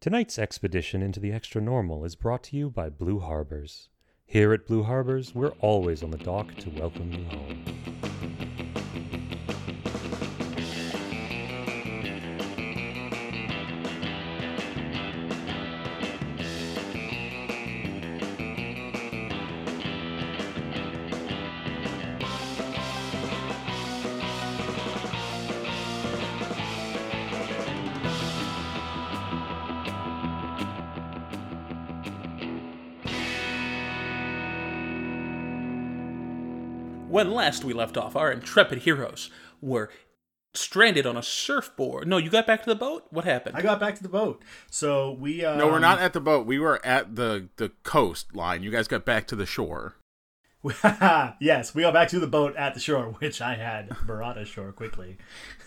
Tonight's expedition into the extra normal is brought to you by Blue Harbors. Here at Blue Harbors, we're always on the dock to welcome you home. When last we left off, our intrepid heroes were stranded on a surfboard. No, you got back to the boat? What happened? I got back to the boat. So we um, No, we're not at the boat. We were at the the coastline. You guys got back to the shore. yes, we got back to the boat at the shore, which I had brought ashore quickly.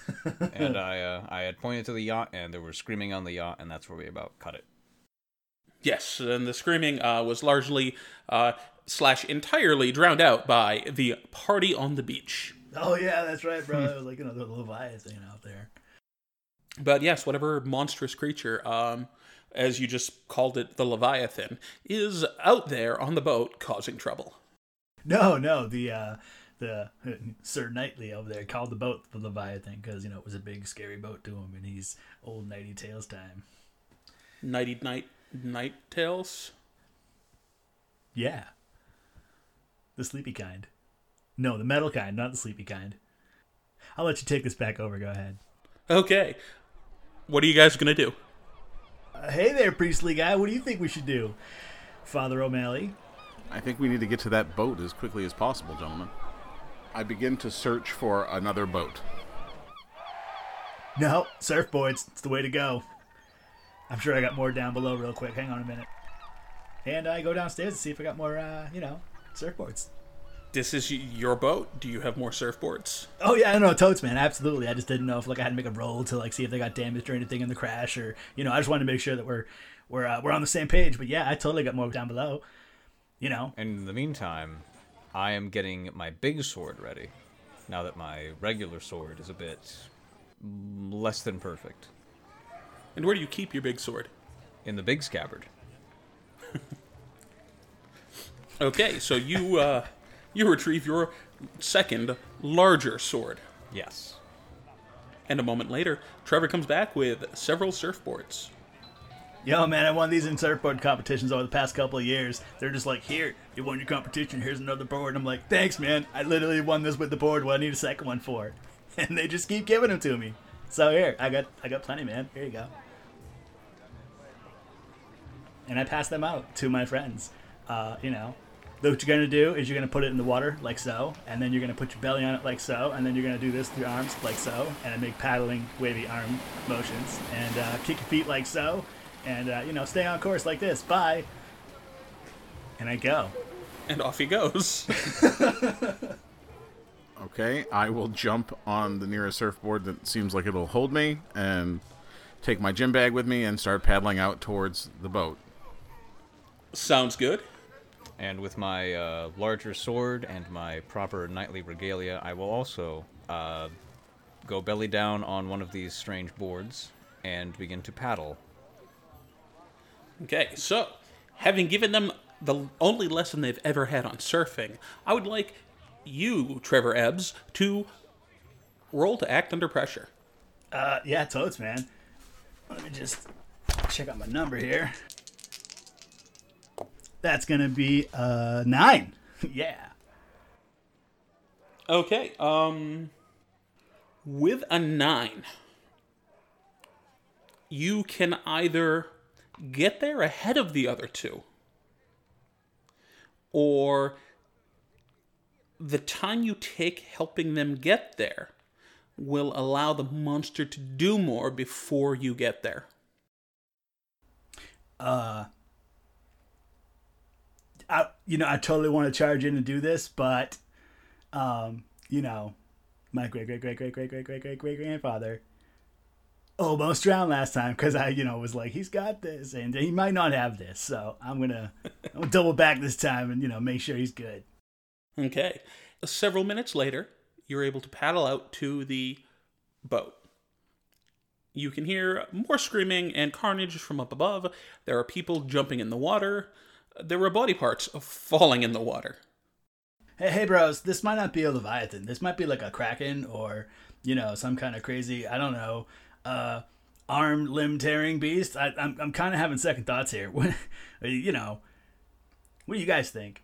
and I uh, I had pointed to the yacht, and there were screaming on the yacht, and that's where we about cut it. Yes, and the screaming uh, was largely uh, slash entirely drowned out by the party on the beach. Oh yeah, that's right, bro. It was like another Leviathan out there. But yes, whatever monstrous creature, um, as you just called it, the Leviathan, is out there on the boat causing trouble. No, no, the uh, the Sir Knightley over there called the boat the Leviathan because you know it was a big scary boat to him, and he's old nighty tales time. Nighty night night tales. Yeah, the sleepy kind. No, the metal kind, not the sleepy kind. I'll let you take this back over. Go ahead. Okay, what are you guys gonna do? Uh, hey there, priestly guy. What do you think we should do, Father O'Malley? I think we need to get to that boat as quickly as possible, gentlemen. I begin to search for another boat. No, surfboards. It's the way to go. I'm sure I got more down below real quick. Hang on a minute. And I go downstairs to see if I got more, uh, you know, surfboards. This is your boat. Do you have more surfboards? Oh yeah, I know totes, man. Absolutely. I just didn't know if like I had to make a roll to like see if they got damaged or anything in the crash, or you know, I just wanted to make sure that we're we're uh, we're on the same page. But yeah, I totally got more down below. You know. And in the meantime, I am getting my big sword ready. Now that my regular sword is a bit less than perfect. And where do you keep your big sword? In the big scabbard. Okay, so you uh, you retrieve your second larger sword, Yes. and a moment later, Trevor comes back with several surfboards. Yo, man, I won these in surfboard competitions over the past couple of years. They're just like, here, you won your competition. Here's another board. And I'm like, thanks, man. I literally won this with the board. What I need a second one for? And they just keep giving them to me. So here, I got, I got plenty, man. Here you go. And I pass them out to my friends. Uh, you know, what you're gonna do is you're gonna put it in the water like so, and then you're gonna put your belly on it like so, and then you're gonna do this with your arms like so, and make paddling wavy arm motions, and uh, kick your feet like so, and uh, you know stay on course like this. Bye. And I go. And off he goes. Okay, I will jump on the nearest surfboard that seems like it'll hold me and take my gym bag with me and start paddling out towards the boat. Sounds good. And with my uh, larger sword and my proper knightly regalia, I will also uh, go belly down on one of these strange boards and begin to paddle. Okay, so having given them the only lesson they've ever had on surfing, I would like you, Trevor Ebbs, to roll to act under pressure. Uh, yeah, totes, man. Let me just check out my number here. That's gonna be uh nine. yeah. Okay, um with a 9 you can either get there ahead of the other two or the time you take helping them get there will allow the monster to do more before you get there. Uh I you know, I totally want to charge in and do this, but um, you know, my great great great great great great great great great grandfather almost drowned last time because I, you know, was like, he's got this, and he might not have this. So I'm gonna, I'm gonna double back this time and you know make sure he's good. Okay. Several minutes later, you're able to paddle out to the boat. You can hear more screaming and carnage from up above. There are people jumping in the water. There were body parts falling in the water. Hey, hey, bros, this might not be a Leviathan. This might be like a Kraken or, you know, some kind of crazy, I don't know, uh, arm limb tearing beast. I, I'm, I'm kind of having second thoughts here. you know, what do you guys think?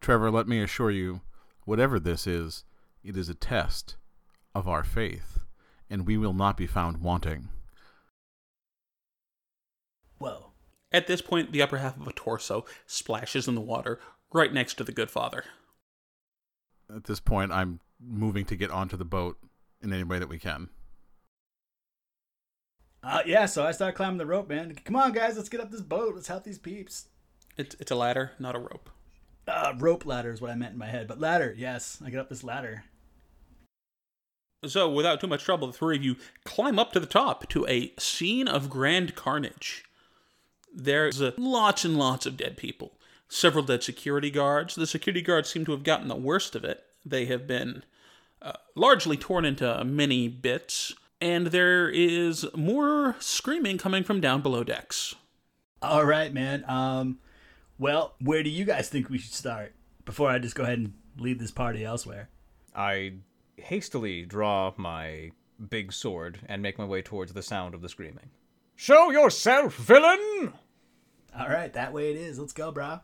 Trevor, let me assure you, whatever this is, it is a test of our faith, and we will not be found wanting. Whoa. At this point, the upper half of a torso splashes in the water right next to the good father. At this point, I'm moving to get onto the boat in any way that we can. Uh, yeah, so I start climbing the rope, man. Come on, guys, let's get up this boat. Let's help these peeps. It's, it's a ladder, not a rope. Uh, rope ladder is what I meant in my head. But ladder, yes. I get up this ladder. So, without too much trouble, the three of you climb up to the top to a scene of grand carnage. There's uh, lots and lots of dead people. Several dead security guards. The security guards seem to have gotten the worst of it. They have been uh, largely torn into many bits, and there is more screaming coming from down below decks. All right, man. Um, well, where do you guys think we should start before I just go ahead and lead this party elsewhere? I hastily draw my big sword and make my way towards the sound of the screaming. Show yourself, villain! All right, that way it is. Let's go, bro.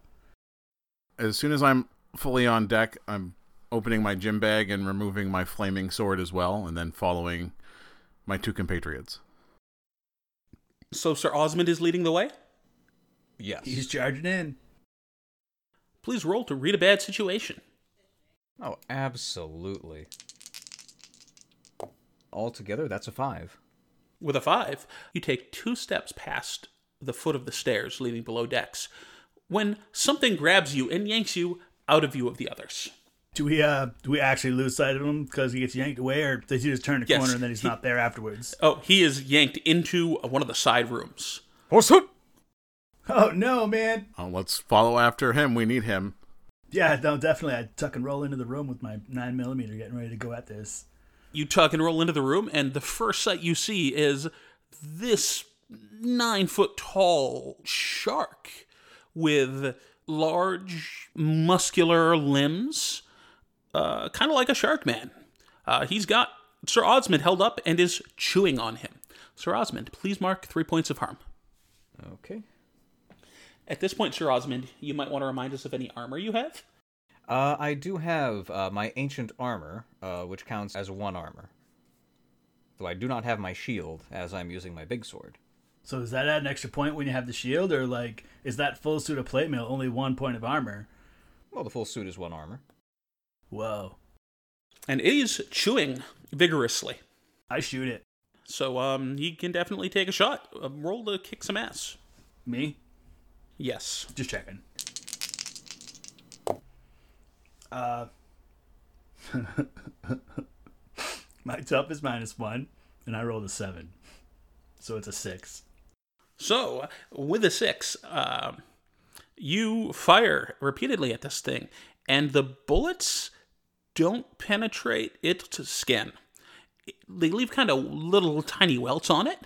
As soon as I'm fully on deck, I'm opening my gym bag and removing my flaming sword as well, and then following my two compatriots. So, Sir Osmond is leading the way? Yes. He's charging in. Please roll to read a bad situation. Oh, absolutely. Altogether, that's a five. With a five, you take two steps past the foot of the stairs leading below decks when something grabs you and yanks you out of view of the others. Do we uh do we actually lose sight of him because he gets yanked away, or does he just turn the Yes, corner and then he's he- not there afterwards? Oh, he is yanked into one of the side rooms. Horsehood! Oh no, man! Uh, let's follow after him. We need him. Yeah, no, definitely. I'd tuck and roll into the room with my nine millimeter, getting ready to go at this. You tuck and roll into the room, and the first sight you see is this nine foot tall shark with large, muscular limbs, uh, kind of like a shark man. Uh, he's got Sir Osmond held up and is chewing on him. Sir Osmond, please mark three points of harm. Okay. At this point, Sir Osmond, you might want to remind us of any armor you have. Uh, I do have uh, my ancient armor, uh, which counts as one armor. Though I do not have my shield, as I'm using my big sword. So does that add an extra point when you have the shield, or like is that full suit of plate mail only one point of armor? Well, the full suit is one armor. Whoa! And it is chewing vigorously. I shoot it. So um, he can definitely take a shot. Uh, roll to kick some ass. Me? Yes. Just checking. Uh, my top is minus one, and I rolled a seven, so it's a six. So with a six, um, you fire repeatedly at this thing, and the bullets don't penetrate its skin. They leave kind of little tiny welts on it,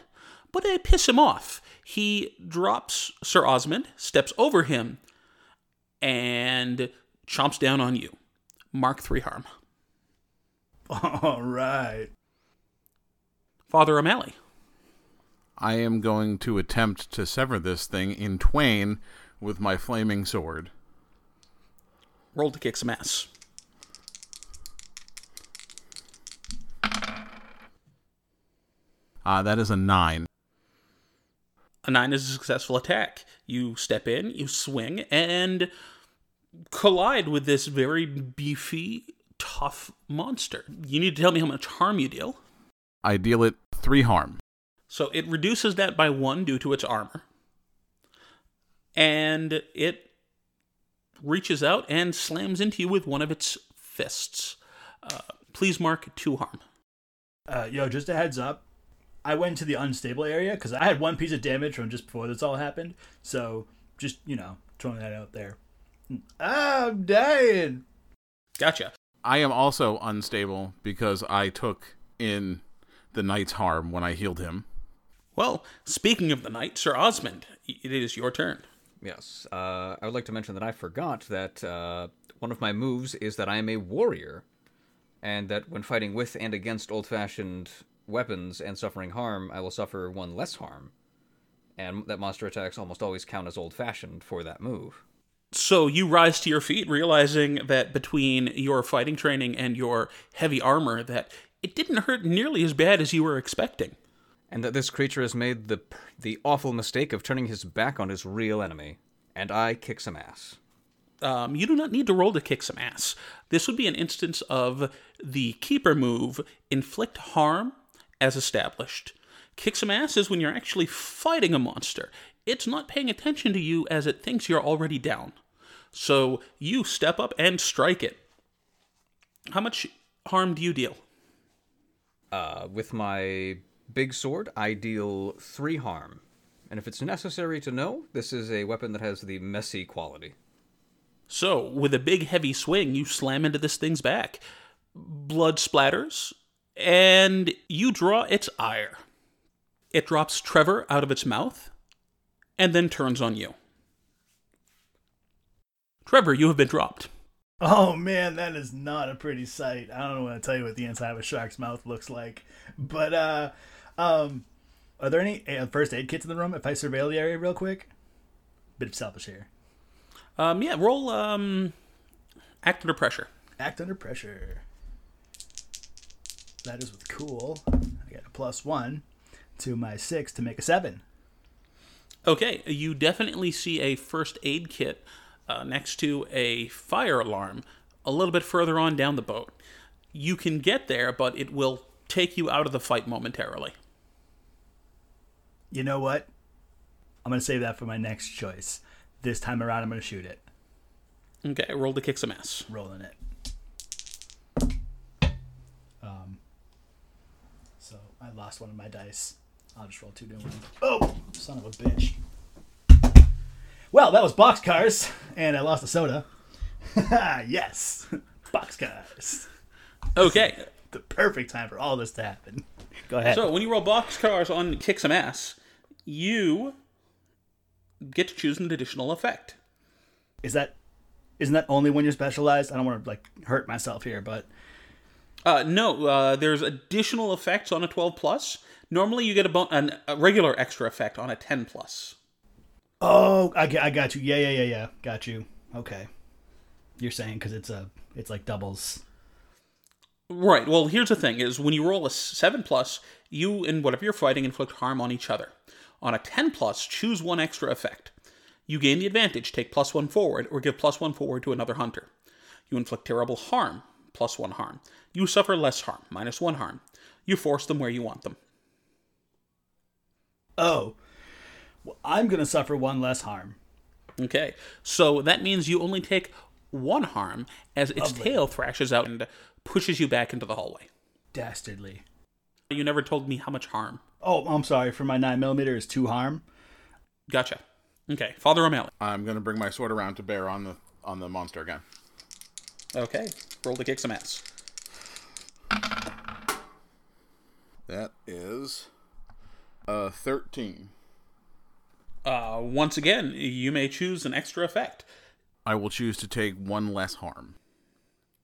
but they piss him off. He drops Sir Osmond, steps over him, and chomps down on you. Mark three harm. All right. Father O'Malley. I am going to attempt to sever this thing in twain with my flaming sword. Roll to kick some ass. Uh, that is a nine. A nine is a successful attack. You step in, you swing, and collide with this very beefy, tough monster. You need to tell me how much harm you deal. I deal it three harm. So it reduces that by one due to its armor. And it reaches out and slams into you with one of its fists. Uh, please mark two harm. Uh, yo, just a heads up. I went to the unstable area because I had one piece of damage from just before this all happened. So just you know, throwing that out there. I'm dying. Gotcha. I am also unstable because I took in the knight's harm when I healed him. Well, speaking of the knight, Sir Osmond, it is your turn. Yes. Uh, I would like to mention that I forgot that uh, one of my moves is that I am a warrior, and that when fighting with and against old-fashioned weapons and suffering harm, I will suffer one less harm, and that monster attacks almost always count as old-fashioned for that move. So you rise to your feet, realizing that between your fighting training and your heavy armor, that it didn't hurt nearly as bad as you were expecting. And that this creature has made the the awful mistake of turning his back on his real enemy, and I kick some ass. Um, you do not need to roll to kick some ass. This would be an instance of the keeper move, inflict harm as established. Kick some ass is when you're actually fighting a monster. It's not paying attention to you as it thinks you're already down. So you step up and strike it. How much harm do you deal? Uh, with my big sword, I deal three harm, and if it's necessary to know, this is a weapon that has the messy quality. So, with a big heavy swing, you slam into this thing's back. Blood splatters, and you draw its ire. It drops Trevor out of its mouth, and then turns on you. Trevor, you have been dropped. Oh man, that is not a pretty sight. I don't want to tell you what the inside of a shark's mouth looks like. But uh um are there any uh, first aid kits in the room if I surveil the area real quick? Bit of selfish here. Um, yeah, roll um, act under pressure. Act under pressure. That is with cool. I get a plus one to my six to make a seven. Okay, you definitely see a first aid kit uh, next to a fire alarm a little bit further on down the boat. You can get there, but it will take you out of the fight momentarily. You know what? I'm gonna save that for my next choice. This time around, I'm gonna shoot it. Okay, roll to kick some ass. Rolling it. Um. So I lost one of my dice. I'll just roll two new ones. Oh, son of a bitch. Well, that was boxcars, and I lost a soda. yes, boxcars. Okay, The perfect time for all this to happen. Go ahead. so when you roll boxcars on kick some ass, you get to choose an additional effect. is that isn't that only when you're specialized? I don't want to like hurt myself here, but Uh, no, uh, there's additional effects on a 12 plus. Normally, you get a, bon- an, a regular extra effect on a 10 plus. oh, I, I got you. Yeah, yeah, yeah, yeah. Got you. Okay. You're saying because it's a it's like doubles. Right. Well, here's the thing: is when you roll a seven plus, you and whatever you're fighting inflict harm on each other. On a ten plus, choose one extra effect. You gain the advantage, take plus one forward, or give plus one forward to another hunter. You inflict terrible harm, plus one harm. You suffer less harm, minus one harm. You force them where you want them. Oh, well, I'm gonna suffer one less harm. Okay, so that means you only take one harm as its tail thrashes out and pushes you back into the hallway. Dastardly. You never told me how much harm. Oh, I'm sorry. For my nine millimeter is two harm. Gotcha. Okay, Father O'Malley. I'm gonna bring my sword around to bear on the on the monster again. Okay, roll to kick some ass. That is uh thirteen. Uh, once again, you may choose an extra effect. I will choose to take one less harm.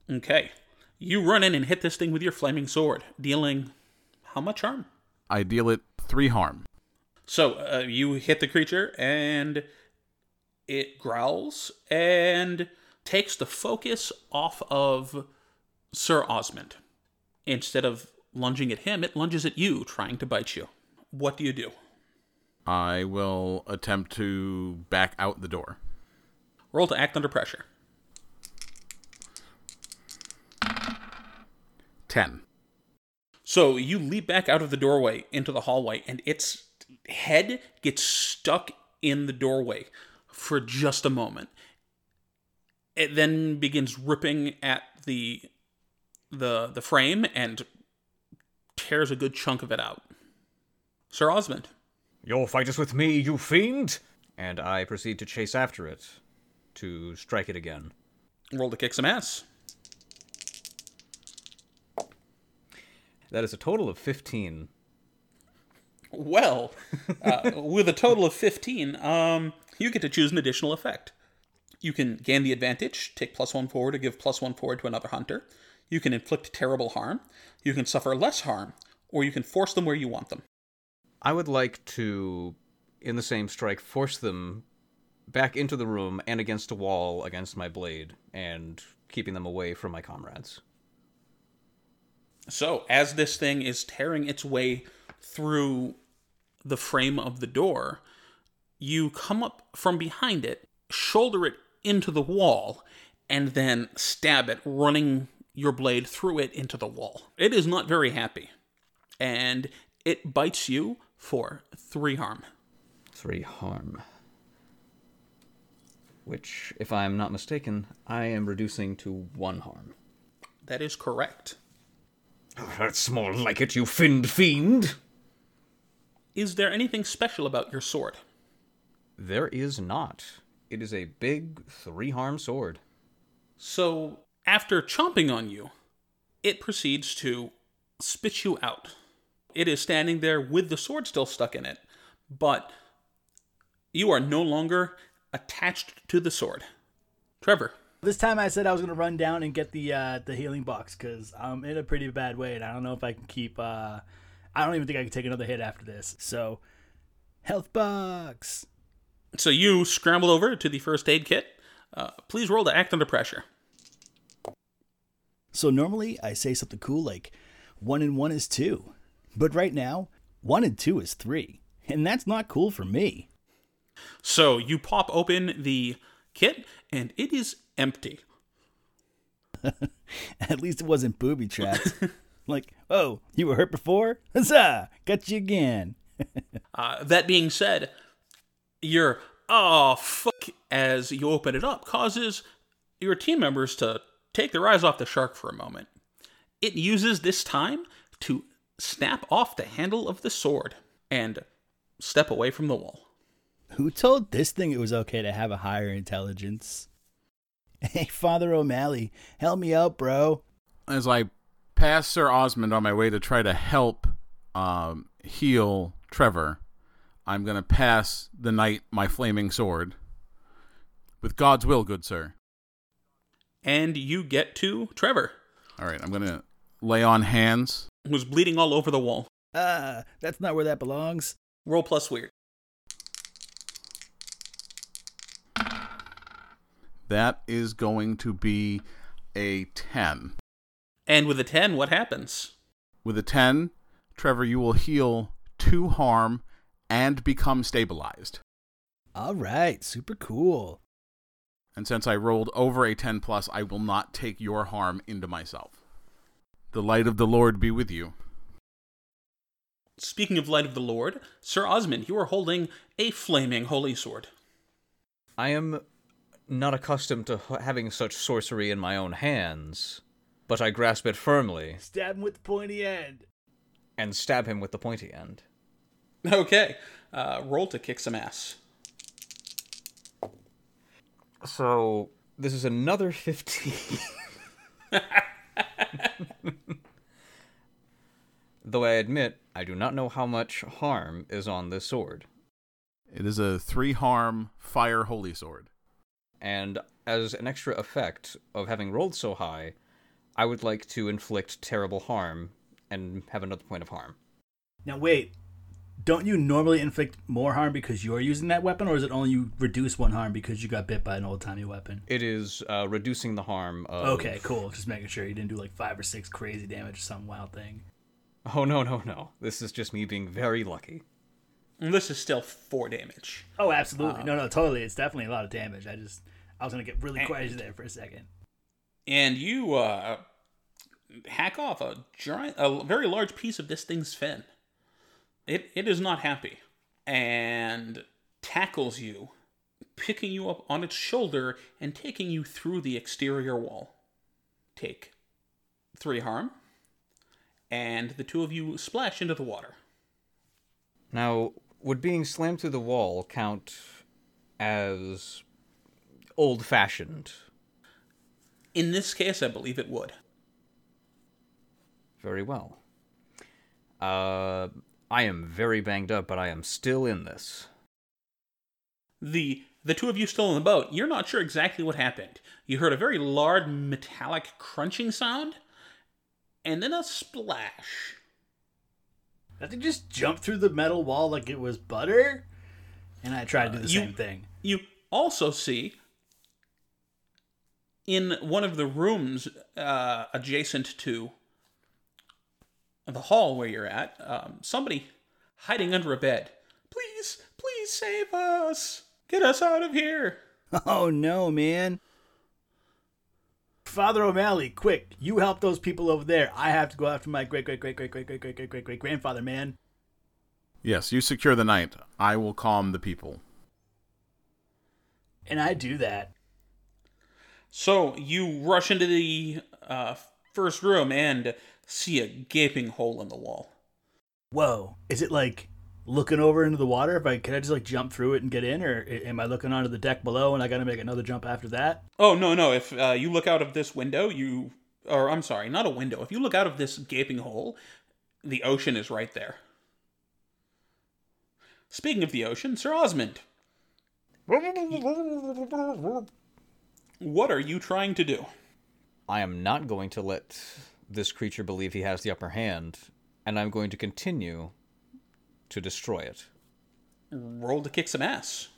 Okay, you run in and hit this thing with your flaming sword, dealing how much harm? I deal it three harm. So uh, you hit the creature, and it growls and takes the focus off of Sir Osmond. Instead of lunging at him, it lunges at you, trying to bite you. What do you do? I will attempt to back out the door. Roll to act under pressure. Ten. So you leap back out of the doorway into the hallway, and its head gets stuck in the doorway for just a moment. It then begins ripping at the the the frame and tears a good chunk of it out. Sir Osmond. Your fight is with me, you fiend! And I proceed to chase after it, to strike it again. Roll to kick some ass. That is a total of 15. Well, uh, with a total of 15, um, you get to choose an additional effect. You can gain the advantage, take plus one forward to give plus one forward to another hunter. You can inflict terrible harm. You can suffer less harm, or you can force them where you want them. I would like to, in the same strike, force them back into the room and against a wall against my blade, and keeping them away from my comrades. So, as this thing is tearing its way through the frame of the door, you come up from behind it, shoulder it into the wall, and then stab it, running your blade through it into the wall. It is not very happy, and it bites you for three harm. Three harm. Which, if I am not mistaken, I am reducing to one harm. That is correct. That's more like it, you finned fiend! Is there anything special about your sword? There is not. It is a big three harm sword. So, after chomping on you, it proceeds to spit you out. It is standing there with the sword still stuck in it, but you are no longer attached to the sword. Trevor, This time I said I was gonna run down and get the uh, the healing box because I'm in a pretty bad way and I don't know if I can keep. Uh, I don't even think I can take another hit after this. So, health box. so you scramble over to the first aid kit. Uh, please roll to act under pressure. So normally I say something cool like one and one is two, but right now one and two is three, and that's not cool for me. So you pop open the kit, and it is empty. At least it wasn't booby trapped. like, oh, you were hurt before? Huzzah! Got you again. Uh, that being said, your oh fuck as you open it up causes your team members to take their eyes off the shark for a moment. It uses this time to snap off the handle of the sword and step away from the wall. Who told this thing it was okay to have a higher intelligence? Hey, Father O'Malley, help me out, bro. As I pass Sir Osmond on my way to try to help um, heal Trevor, I'm going to pass the knight my flaming sword. With God's will, good sir. And you get to Trevor, All right, I'm going to lay on hands. who's bleeding all over the wall. Ah, that's not where that belongs. Roll plus weird. That is going to be a 10. And with a 10, what happens? With a 10, Trevor, you will heal 2 harm and become stabilized. All right, super cool. And since I rolled over a 10 plus, I will not take your harm into myself. The light of the Lord be with you. Speaking of Light of the Lord, Sir Osmond, you are holding a flaming holy sword. I am not accustomed to having such sorcery in my own hands, but I grasp it firmly Stab him with the pointy end. and stab him with the pointy end. Okay, uh, roll to kick some ass. So, this is another 15. Though I admit, I do not know how much harm is on this sword. It is a 3 harm fire holy sword. And as an extra effect of having rolled so high, I would like to inflict terrible harm and have another point of harm. Now wait, don't you normally inflict more harm because you're using that weapon, or is it only you reduce one harm because you got bit by an old timey weapon? It is uh, reducing the harm of. Okay, cool. Just making sure you didn't do like five or six crazy damage or some wild thing. Oh, no, no, no. This is just me being very lucky. And this is still 4 damage. Oh, absolutely. no, no, totally. It's definitely a lot of damage. I just, I was gonna get really quiet there for a second. And you uh, hack off a giant, a very large piece of this thing's fin. It, it is not happy and tackles you, picking you up on its shoulder and taking you through the exterior wall. Take three harm, and the two of you splash into the water. Now, would being slammed through the wall count as old fashioned? In this case, I believe it would. Very well. Uh, I am very banged up, but I am still in this. The the two of you still in the boat. You're not sure exactly what happened. You heard a very loud metallic crunching sound, and then a splash. Did they just jump through the metal wall like it was butter? And I tried to do the you- same thing. You also see in one of the rooms uh, adjacent to the hall where you're at, um, somebody hiding under a bed. Please, please save us. Get us out of here. Oh no, man. Father O'Malley, quick, you help those people over there. I have to go after my great great great great great great great great great great grandfather, man. Yes, you secure the knight. I will calm the people. And I do that. So you rush into the uh, first room and see a gaping hole in the wall. Whoa. Is it like looking over into the water? If I can I just like jump through it and get in, or am I looking onto the deck below and I gotta make another jump after that? Oh no, no! If uh, you look out of this window, you or I'm sorry, not a window. If you look out of this gaping hole, the ocean is right there. Speaking of the ocean, Sir Osmond, what are you trying to do? I am not going to let this creature believe he has the upper hand, and I'm going to continue to destroy it. Roll to kick some ass.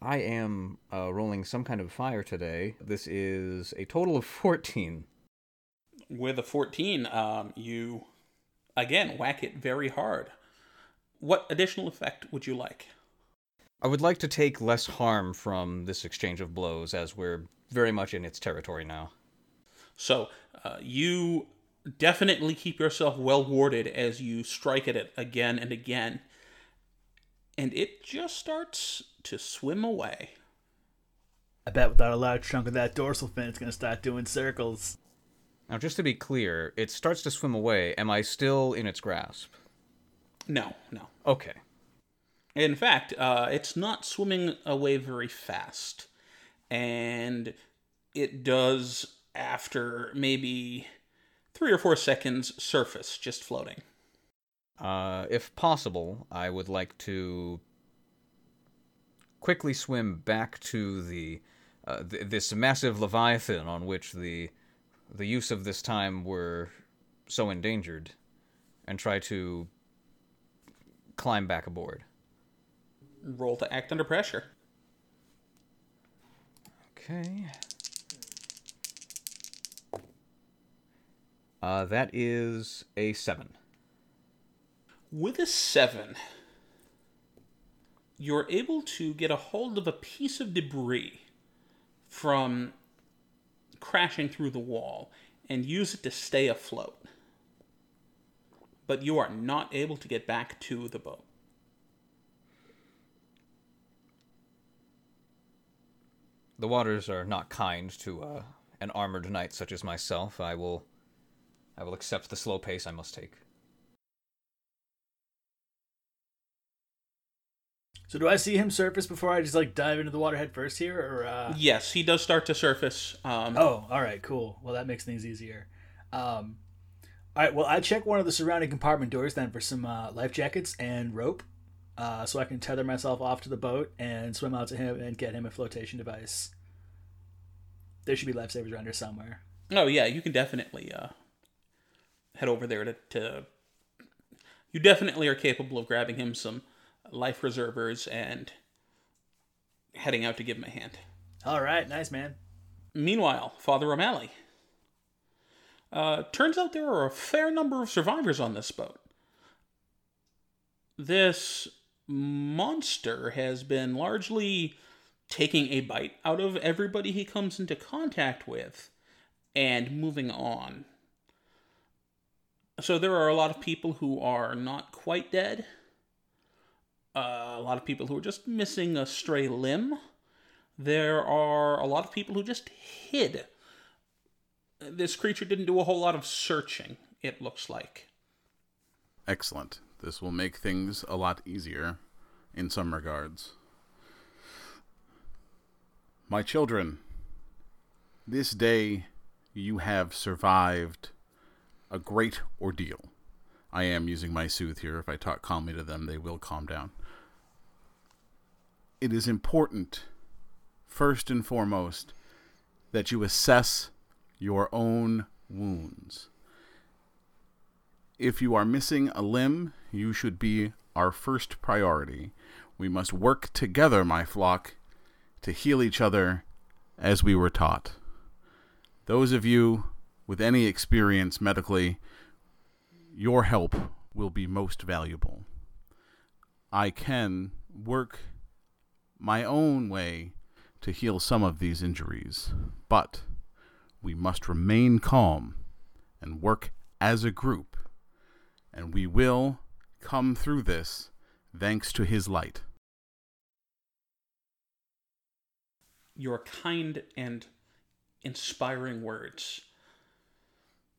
I am uh, rolling some kind of fire today. This is a total of 14. With a 14, um, you again whack it very hard. What additional effect would you like? I would like to take less harm from this exchange of blows as we're very much in its territory now. So uh, you definitely keep yourself well warded as you strike at it again and again, and it just starts to swim away. I bet without a large chunk of that dorsal fin, it's gonna start doing circles. Now, just to be clear, it starts to swim away. Am I still in its grasp? No, no. Okay. In fact, uh, it's not swimming away very fast, and it does after maybe three or four seconds surface, just floating. Uh, if possible, I would like to quickly swim back to the uh, th- this massive leviathan on which the the use of this time were so endangered, and try to climb back aboard. Roll to act under pressure. Okay. Uh, that is a seven. With a seven, you're able to get a hold of a piece of debris from crashing through the wall and use it to stay afloat. But you are not able to get back to the boat. The waters are not kind to uh, an armored knight such as myself. I will, I will accept the slow pace I must take. So do I see him surface before I just like dive into the water head first here, or? Uh... Yes, he does start to surface. Um, Oh, all right, cool. Well, that makes things easier. Um, all right, well, I check one of the surrounding compartment doors then for some uh, life jackets and rope, uh, so I can tether myself off to the boat and swim out to him and get him a flotation device. There should be lifesavers around here somewhere. Oh yeah, you can definitely uh, head over there to, to. You definitely are capable of grabbing him some life reservers and heading out to give him a hand. All right, nice man. Meanwhile, Father O'Malley. Uh, turns out there are a fair number of survivors on this boat. This monster has been largely taking a bite out of everybody he comes into contact with and moving on. So there are a lot of people who are not quite dead. Uh, a lot of people who are just missing a stray limb. There are a lot of people who just hid. This creature didn't do a whole lot of searching, it looks like. Excellent. This will make things a lot easier in some regards. My children, this day you have survived a great ordeal. I am using my soothe here. If I talk calmly to them, they will calm down. It is important, first and foremost, that you assess your own wounds. If you are missing a limb, you should be our first priority. We must work together, my flock, to heal each other as we were taught. Those of you with any experience medically, your help will be most valuable. I can work my own way to heal some of these injuries, but we must remain calm and work as a group, and we will come through this thanks to his light. Your kind and inspiring words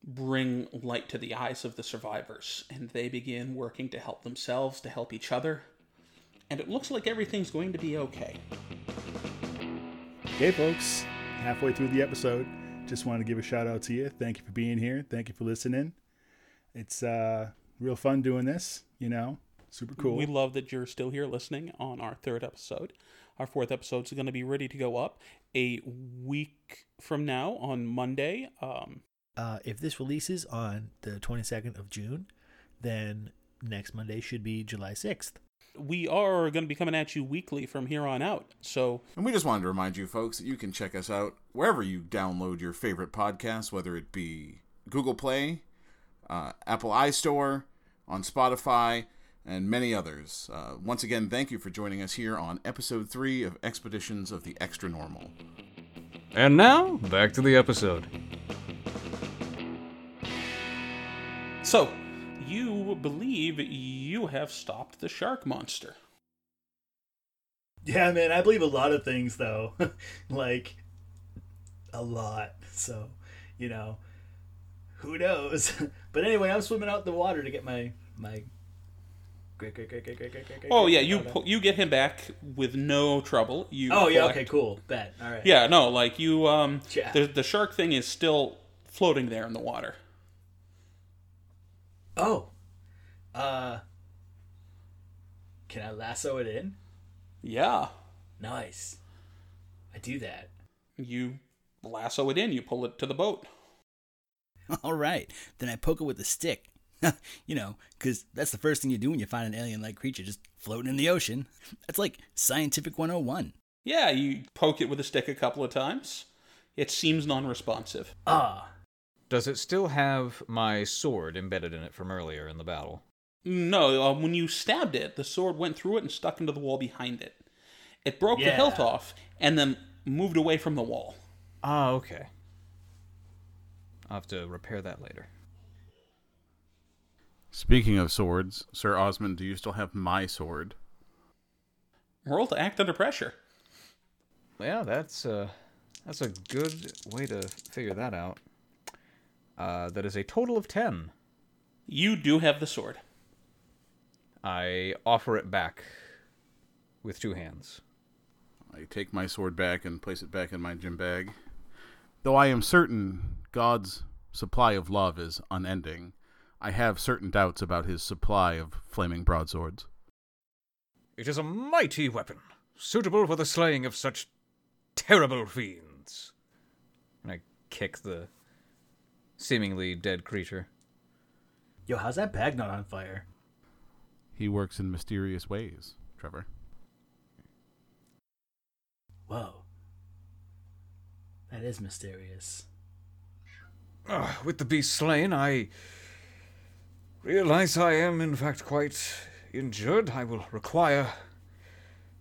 bring light to the eyes of the survivors, and they begin working to help themselves, to help each other, and it looks like everything's going to be okay. Okay, folks, halfway through the episode, just wanted to give a shout out to you. Thank you for being here. Thank you for listening. It's uh, real fun doing this, you know, super cool. We love that you're still here listening on our third episode. Our fourth episode is going to be ready to go up a week from now on Monday. Um, Uh, if this releases on the 22nd of June, then next Monday should be July 6th. we are going to be coming at you weekly from here on out. So And we just wanted to remind you, folks, that you can check us out wherever you download your favorite podcasts, whether it be Google Play, uh, Apple iStore, on Spotify, and many others. Uh, once again, thank you for joining us here on episode three of Expeditions of the Extra Normal. And now, back to the episode. So, you believe you have stopped the shark monster. Yeah, man, I believe a lot of things though. like a lot. So, you know, who knows? but anyway, I'm swimming out in the water to get my my great great great great great great great. Oh yeah, you pu- you get him back with no trouble. You Oh yeah, collect- okay, cool. Bet. All right. Yeah, no, like you um Yeah. the the shark thing is still floating there in the water. Oh. Uh Can I lasso it in? Yeah. Nice. I do that. You lasso it in, you pull it to the boat. All right. Then I poke it with a stick. you know, because that's the first thing you do when you find an alien like creature just floating in the ocean. That's like scientific 101. Yeah, you poke it with a stick a couple of times. It seems non-responsive. Ah. Does it still have my sword embedded in it from earlier in the battle? No, uh, when you stabbed it, the sword went through it and stuck into the wall behind it. It broke the hilt off and then moved away from the wall. Ah, okay. I'll have to repair that later. Speaking of swords, Sir Osmond, do you still have my sword? Roll to act under pressure. Yeah, that's uh, that's a good way to figure that out. Uh, that is a total of ten. You do have the sword. I offer it back with two hands. I take my sword back and place it back in my gym bag. Though I am certain God's supply of love is unending, I have certain doubts about his supply of flaming broadswords. It is a mighty weapon, suitable for the slaying of such terrible fiends. And I kick the seemingly dead creature. Yo, how's that bag not on fire? He works in mysterious ways, Trevor. Whoa. That is mysterious. Ah, with the beast slain, I realize I am in fact quite injured. I will require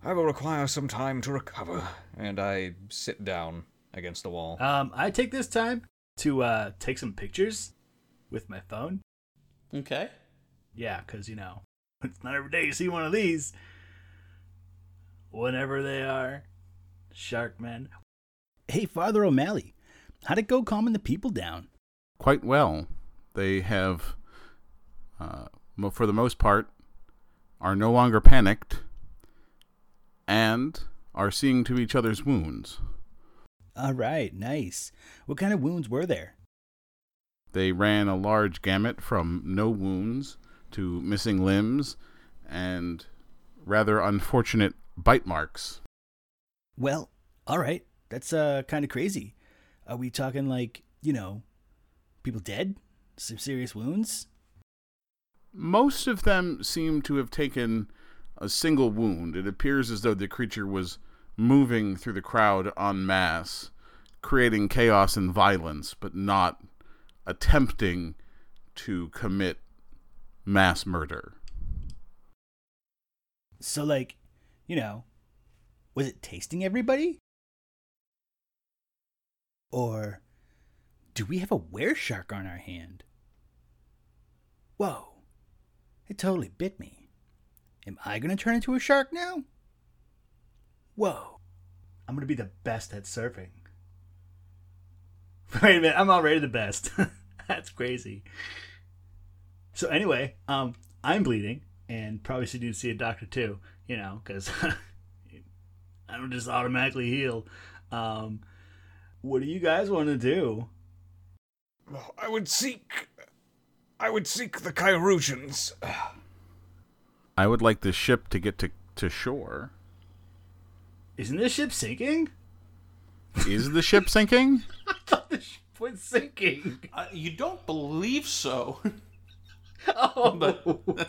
I will require some time to recover. And I sit down against the wall. Um, I take this time to uh take some pictures with my phone. Okay. Yeah, because, you know, it's not every day you see one of these. Whenever they are. Shark men. Hey, Father O'Malley, how'd it go calming the people down? Quite well. They have, uh, for the most part, are no longer panicked and are seeing to each other's wounds. All right, nice. What kind of wounds were there? They ran a large gamut from no wounds to missing limbs and rather unfortunate bite marks. Well, all right. That's uh kind of crazy. Are we talking like, you know, people dead? Some serious wounds? Most of them seem to have taken a single wound. It appears as though the creature was moving through the crowd en masse, creating chaos and violence, but not attempting to commit mass murder. So like, you know, was it tasting everybody? Or do we have a were shark on our hand? Whoa. It totally bit me. Am I going to turn into a shark now? Whoa. I'm gonna be the best at surfing. Wait a minute, I'm already the best. That's crazy. So anyway, um, I'm bleeding and probably should need to see a doctor too. You know, because I don't just automatically heal. Um, what do you guys want to do? Well, I would seek. I would seek the Kyrusians. I would like the ship to get to, to shore. Isn't this ship sinking? Is the ship sinking? I thought the ship was sinking. Uh, you don't believe so. Oh.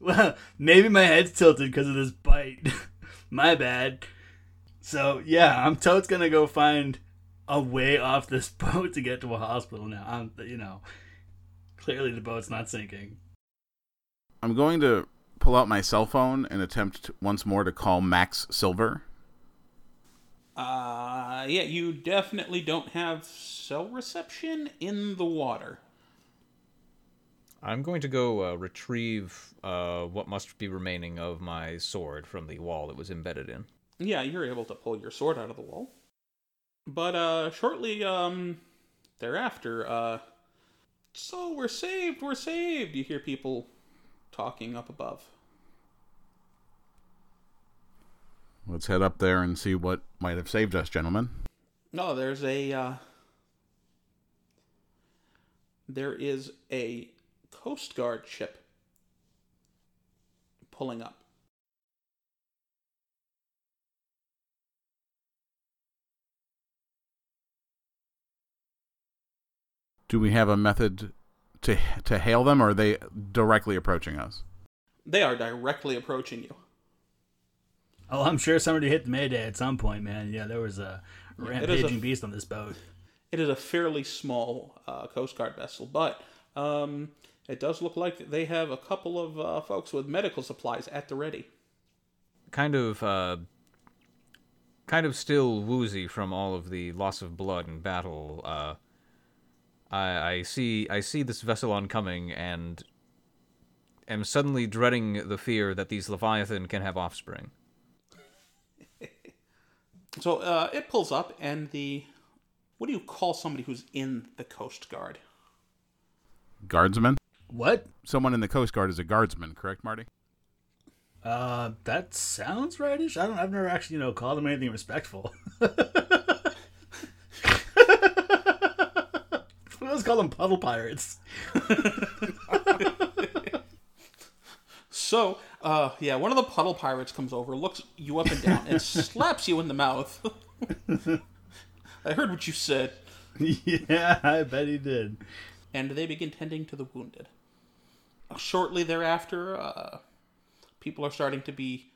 well, maybe my head's tilted because of this bite. my bad. So yeah, I'm totes gonna go find a way off this boat to get to a hospital now. I'm, you know, clearly the boat's not sinking. I'm going to pull out my cell phone and attempt once more to call Max Silver. Uh, yeah, you definitely don't have cell reception in the water. I'm going to go uh, retrieve uh, what must be remaining of my sword from the wall it was embedded in. Yeah, you're able to pull your sword out of the wall. But uh shortly um thereafter, uh so we're saved, we're saved. You hear people talking up above. Let's head up there and see what might have saved us, gentlemen. No, there's a uh there is a Coast Guard ship pulling up. Do we have a method to to hail them, or are they directly approaching us? They are directly approaching you. Oh, I'm sure somebody hit the Mayday at some point, man. Yeah, there was a it is a- rampaging beast on this boat. It is a fairly small uh, Coast Guard vessel, but um, it does look like they have a couple of uh, folks with medical supplies at the ready. Kind of, uh, kind of still woozy from all of the loss of blood and battle. I, I see, I see this vessel oncoming, and am suddenly dreading the fear that these leviathan can have offspring. So uh, it pulls up, and the what do you call somebody who's in the Coast Guard? Guardsman? What? Someone in the Coast Guard is a guardsman, correct, Marty? Uh, that sounds rightish. I don't. I've never actually, you know, called them anything respectful. Let's call them puddle pirates. So, uh, yeah, one of the puddle pirates comes over, looks you up and down, and slaps you in the mouth. I heard what you said. yeah, I bet he did. and they begin tending to the wounded. Shortly thereafter, uh, people are starting to be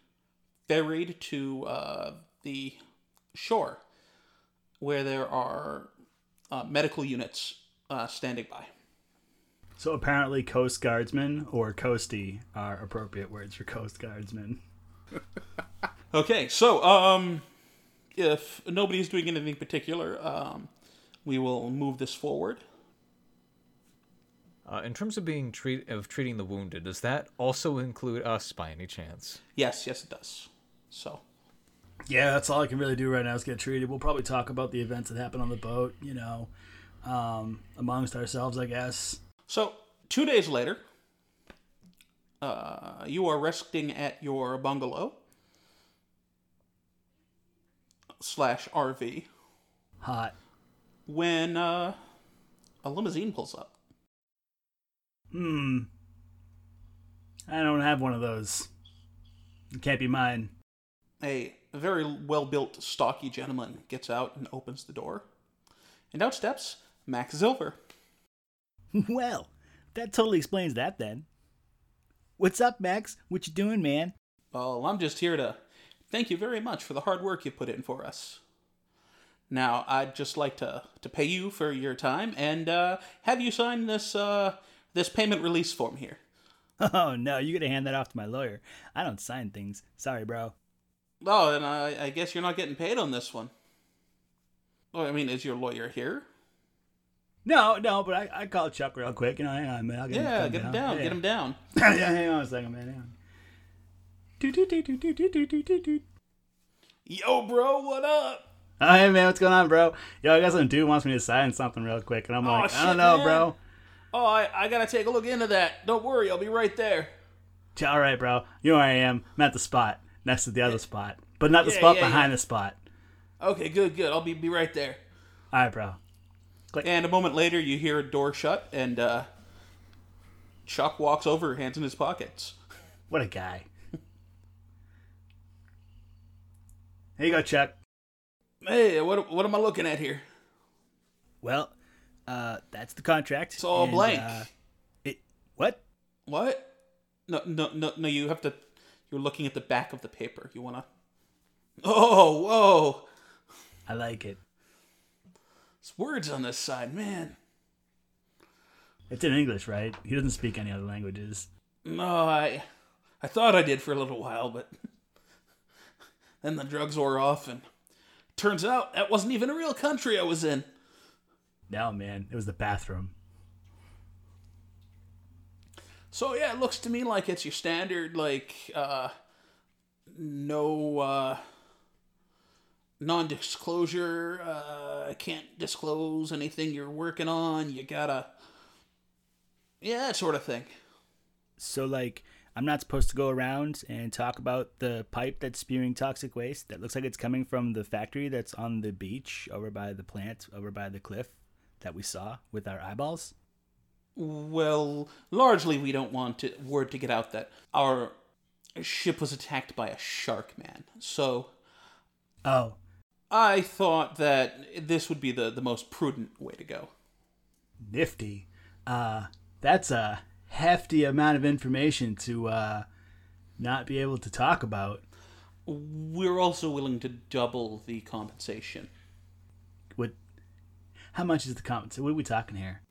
ferried to uh, the shore, where there are uh, medical units uh, standing by. So apparently, Coast Guardsmen or Coastie are appropriate words for Coast Guardsmen. Okay, so um, if nobody's doing anything particular, um, we will move this forward. Uh, in terms of being treat of treating the wounded, does that also include us by any chance? Yes, yes, it does. So, Yeah, that's all I can really do right now is get treated. We'll probably talk about the events that happened on the boat, you know, um, amongst ourselves, I guess. So, two days later, uh, you are resting at your bungalow slash RV. Hot. when uh, a limousine pulls up. Hmm. I don't have one of those. It can't be mine. A very well built, stocky gentleman gets out and opens the door. And out steps Max Silver. Well, that totally explains that then. What's up, Max? What you doing, man? Well, I'm just here to thank you very much for the hard work you put in for us. Now, I'd just like to, to pay you for your time and uh, have you sign this uh, this payment release form here. Oh no, you gotta hand that off to my lawyer. I don't sign things. Sorry, bro. Oh, and I, I guess you're not getting paid on this one. Oh, I mean, is your lawyer here? No, no, but I, I called Chuck real quick. You know, hang on, man. I'll get Yeah, him, get him down, Yeah. get him down. yeah, hang on a second, man. Hang on. Doot, doot, doot, doot, doot, doot, doot, doot, doot. Yo, bro, what up? Oh, hey, man, what's going on, bro? Yo, I got some dude wants me to sign something real quick, and I'm Oh, like, I don't know, man. bro. Oh, I, I gotta take a look into that. Don't worry, I'll be right there. All right, bro. You know where I am. I'm at the spot next to the other spot, but not the Yeah, spot yeah, behind yeah. the spot. Okay, good, good. I'll be, be right there. All right, bro. And a moment later, you hear a door shut, and uh, Chuck walks over, hands in his pockets. What a guy. Here you go, Chuck. Hey, what what am I looking at here? Well, uh, that's the contract. It's all and, blank. uh, it what? What? No, no, no, no. You have to. You're looking at the back of the paper. You wanna? Oh, whoa! I like it. It's words on this side, man. It's in English, right? He doesn't speak any other languages. No, I, I thought I did for a little while, but then the drugs wore off, and turns out that wasn't even a real country I was in. No, man. It was the bathroom. So yeah, it looks to me like it's your standard like uh no uh non-disclosure, uh can't disclose anything you're working on, you gotta Yeah, that sort of thing. So like, I'm not supposed to go around and talk about the pipe that's spewing toxic waste that looks like it's coming from the factory that's on the beach over by the plant over by the cliff that we saw with our eyeballs. Well, largely we don't want it, word to get out that our ship was attacked by a shark man. So Oh, I thought that this would be the, the most prudent way to go. nifty. Uh, that's a hefty amount of information to uh, not be able to talk about. We're also willing to double the compensation. What? How much is the compensation? What are we talking here?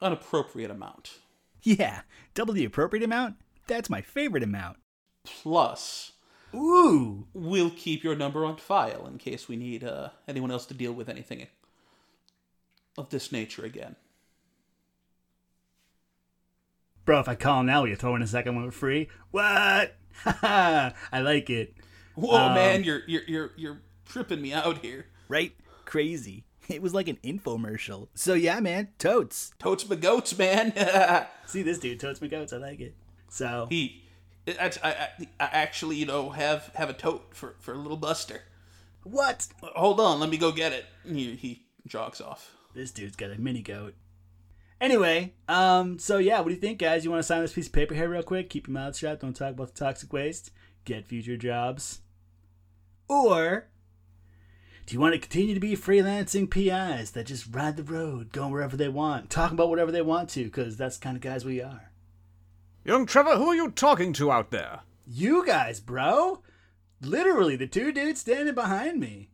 An appropriate amount. Yeah, double the appropriate amount. That's my favorite amount. Plus, Ooh, we'll keep your number on file in case we need uh, anyone else to deal with anything of this nature again. bro! If I call now, will you throw in a second one for free? What? I like it. Whoa, Um, man, you're you're you're you're tripping me out here. Right? Crazy. It was like an infomercial. So yeah, man, totes. Totes my goats, man. See this dude, totes me goats. I like it. So he, I, I, I actually, you know, have have a tote for for a little Buster. what? Hold on, let me go get it. He he jogs off. This dude's got a mini goat. Anyway, um, so yeah, what do you think, guys? You want to sign this piece of paper here real quick? Keep your mouth shut. Don't talk about the toxic waste. Get future jobs. Or do you want to continue to be freelancing PIs that just ride the road, going wherever they want, talking about whatever they want to? Because that's the kind of guys we are. Young Trevor, who are you talking to out there? You guys, bro. Literally, the two dudes standing behind me.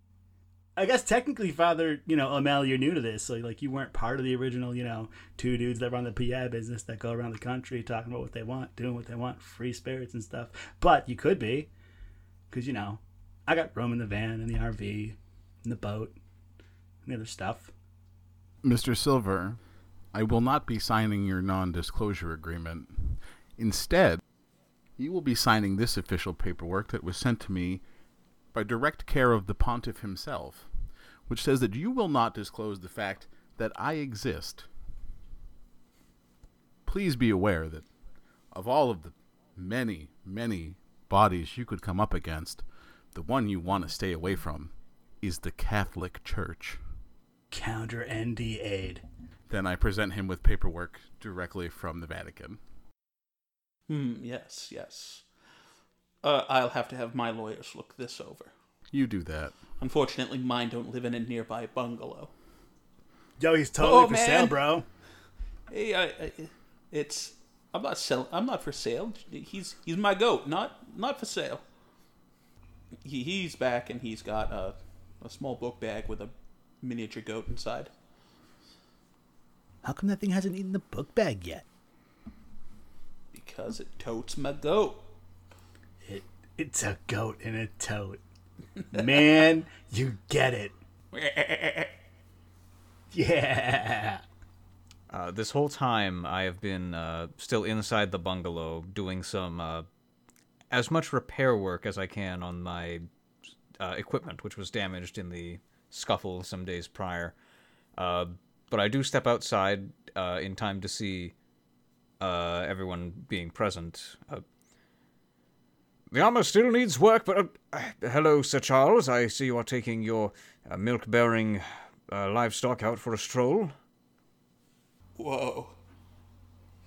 I guess technically, Father, you know, Amel, you're new to this, so like you weren't part of the original, you know, two dudes that run the PI business that go around the country talking about what they want, doing what they want, free spirits and stuff. But you could be, because you know, I got room in the van and the RV, and the boat, and the other stuff. Mr. Silver, I will not be signing your non disclosure agreement. Instead, you will be signing this official paperwork that was sent to me by direct care of the pontiff himself, which says that you will not disclose the fact that I exist. Please be aware that of all of the many, many bodies you could come up against, the one you want to stay away from is the Catholic Church. Counter NDA. Then I present him with paperwork directly from the Vatican. Hmm, yes, yes. Uh, I'll have to have my lawyers look this over. You do that. Unfortunately, mine don't live in a nearby bungalow. Yo, he's totally Oh, for man. sale, bro. Hey, I, I, it's I'm not sell. I'm not for sale. He's he's my goat, not not for sale. He, he's back and he's got a a small book bag with a miniature goat inside. How come that thing hasn't eaten the book bag yet? Because it totes my goat. It it's a goat in a tote. Man, you get it. Yeah. Uh, this whole time, I have been uh, still inside the bungalow doing some uh, as much repair work as I can on my uh, equipment, which was damaged in the scuffle some days prior. Uh, but I do step outside uh, in time to see uh, everyone being present. Uh, the armor still needs work, but uh, hello, Sir Charles. I see you are taking your uh, milk-bearing uh, livestock out for a stroll. Whoa.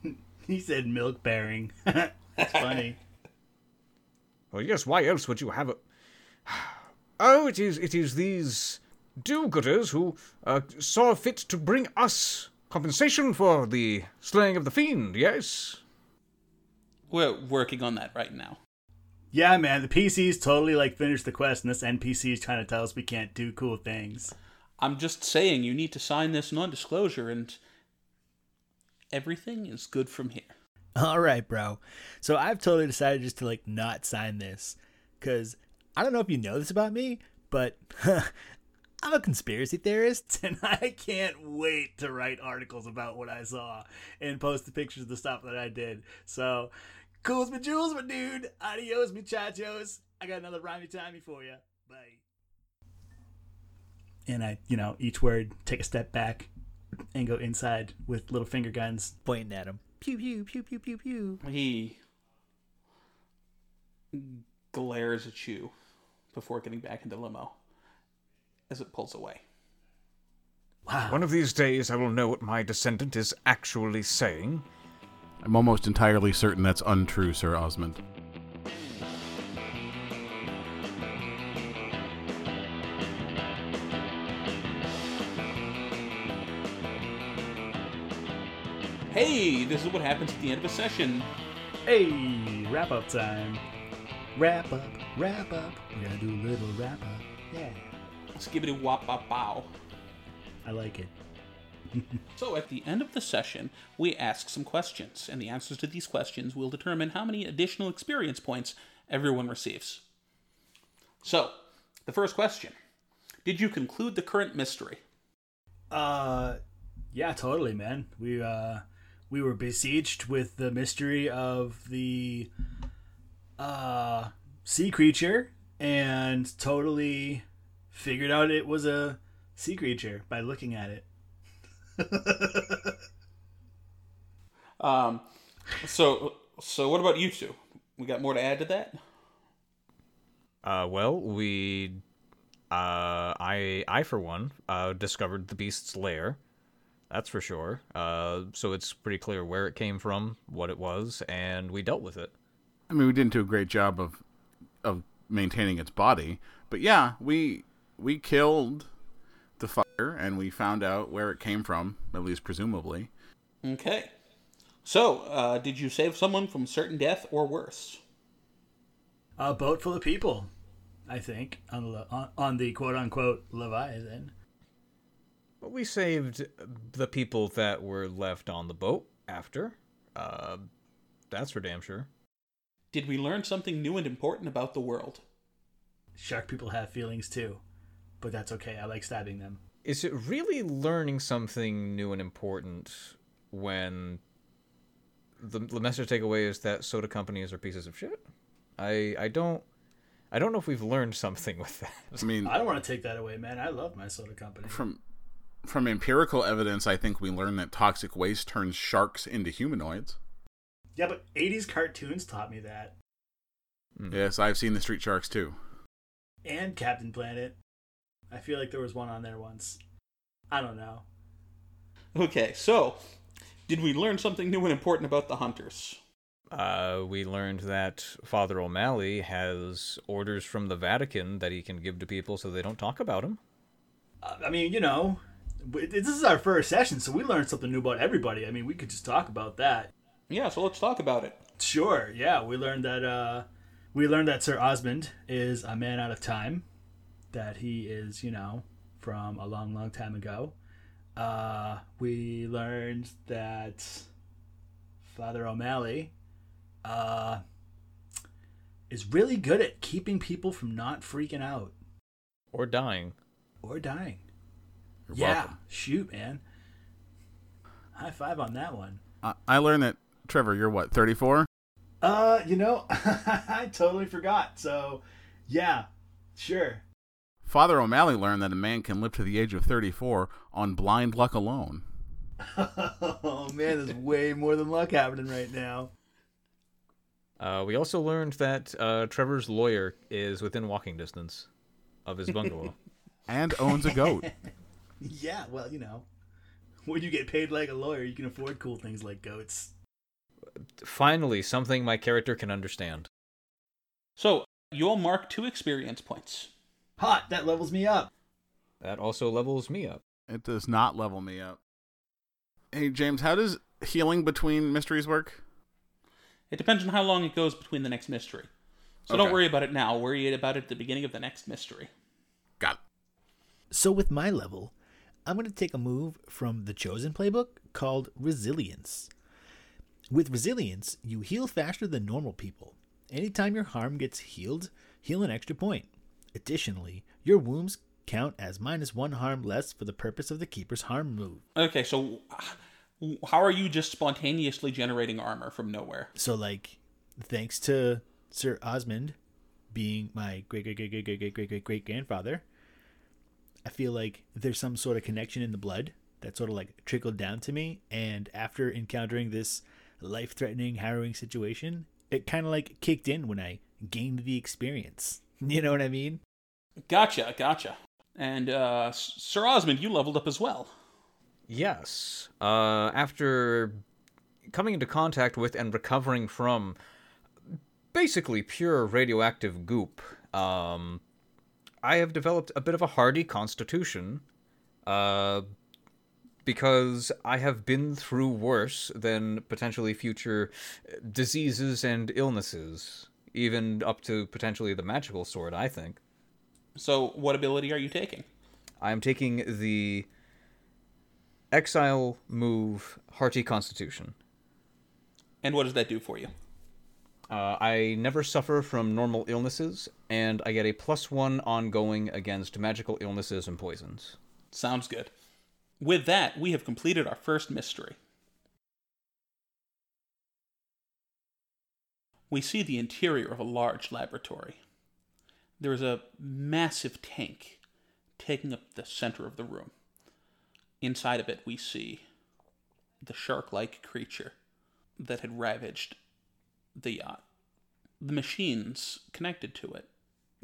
He said milk bearing. That's funny. Well, yes. Why else would you have a? Oh, it is. It is these do-gooders who uh, saw fit to bring us compensation for the slaying of the fiend. Yes. We're working on that right now. Yeah, man, the PC's totally like finished the quest, and this NPC is trying to tell us we can't do cool things. I'm just saying you need to sign this non-disclosure and everything is good from here. All right, bro. So I've totally decided just to like not sign this because I don't know if you know this about me, but I'm a conspiracy theorist, and I can't wait to write articles about what I saw and post the pictures of the stuff that I did. So, cool's my jewels, my dude. Adios, muchachos. I got another rhymey timey for you. Bye. And I, you know, each word take a step back and go inside with little finger guns pointing at him. Pew pew pew pew pew pew. He glares at you before getting back into limo as it pulls away. Wow. One of these days, I will know what my descendant is actually saying. I'm almost entirely certain that's untrue, Sir Osmond. Hey, this is what happens at the end of a session. Hey, wrap up time. Wrap up, wrap up. We're gonna do a little wrap up. Yeah. Skibbity wop bop bow. I like it. So at the end of the session, we ask some questions, and the answers to these questions will determine how many additional experience points everyone receives. So, the first question Did you conclude the current mystery? Uh yeah, totally, man. We uh we were besieged with the mystery of the uh sea creature and totally figured out it was a sea creature by looking at it. Um, so, so what about you two? We got more to add to that? Uh, well, we, uh, I, I for one, uh, discovered the beast's lair. That's for sure. Uh, so it's pretty clear where it came from, what it was, and we dealt with it. I mean, we didn't do a great job of of maintaining its body, but yeah, we we killed the fire and we found out where it came from, at least presumably. Okay. So, uh, did you save someone from certain death or worse? A boat full of people, I think, on the on, on the quote unquote Leviathan. But we saved the people that were left on the boat after. Uh, that's for damn sure. Did we learn something new and important about the world? Shark people have feelings too, but that's okay. I like stabbing them. Is it really learning something new and important when the, the message takeaway is that soda companies are pieces of shit? I I don't I don't know if we've learned something with that. I mean, I don't want to take that away, man. I love my soda company. from from empirical evidence, I think we learned that toxic waste turns sharks into humanoids. Yeah, but 80s cartoons taught me that. Hmm. Yes, I've seen the street sharks too. And Captain Planet. I feel like there was one on there once. I don't know. Okay, so did we learn something new and important about the hunters? Uh, we learned that Father O'Malley has orders from the Vatican that he can give to people so they don't talk about him. Uh, I mean, you know, this is our first session, so we learned something new about everybody. I mean, we could just talk about that. Yeah, so let's talk about it. Sure, yeah, we learned that uh, we learned that Sir Osmond is a man out of time, that he is, you know, from a long, long time ago. Uh, we learned that Father O'Malley uh, is really good at keeping people from not freaking out Or dying. or dying. You're yeah, welcome. shoot, man. High five on that one. I, I learned that Trevor, you're what, 34? Uh, you know, I totally forgot. So, yeah, sure. Father O'Malley learned that a man can live to the age of 34 on blind luck alone. oh man, there's way more than luck happening right now. Uh, we also learned that uh, Trevor's lawyer is within walking distance of his bungalow. And owns a goat. Yeah, well, you know, when you get paid like a lawyer, you can afford cool things like goats. Finally, something my character can understand. So you'll mark two experience points. Hot, that levels me up. That also levels me up. It does not level me up. Hey, James, how does healing between mysteries work? It depends on how long it goes between the next mystery. So Okay. don't worry about it now. Worry about it at the beginning of the next mystery. Got it. So with my level, I'm going to take a move from the Chosen playbook called Resilience. With Resilience, you heal faster than normal people. Anytime your harm gets healed, heal an extra point. Additionally, your wounds count as minus one harm less for the purpose of the Keeper's harm move. Okay, so how are you just spontaneously generating armor from nowhere? So, like, thanks to Sir Osmond being my great great great great great great great great great grandfather, I feel like there's some sort of connection in the blood that sort of like trickled down to me. And after encountering this life threatening, harrowing situation, it kind of like kicked in when I gained the experience. You know what I mean? Gotcha, gotcha. And uh, Sir Osmond, you leveled up as well. Yes. Uh, after coming into contact with and recovering from basically pure radioactive goop, um, I have developed a bit of a hardy constitution. Uh, because I have been through worse than potentially future diseases and illnesses, even up to potentially the magical sword, I think. So, what ability are you taking? I am taking the exile move Hearty Constitution. And what does that do for you? Uh, I never suffer from normal illnesses, and I get a plus one ongoing against magical illnesses and poisons. Sounds good. With that, we have completed our first mystery. We see the interior of a large laboratory. There is a massive tank taking up the center of the room. Inside of it, we see the shark like creature that had ravaged the yacht. The machines connected to it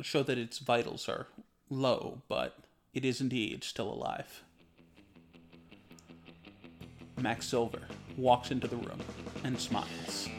show that its vitals are low, but it is indeed still alive. Max Silver walks into the room and smiles.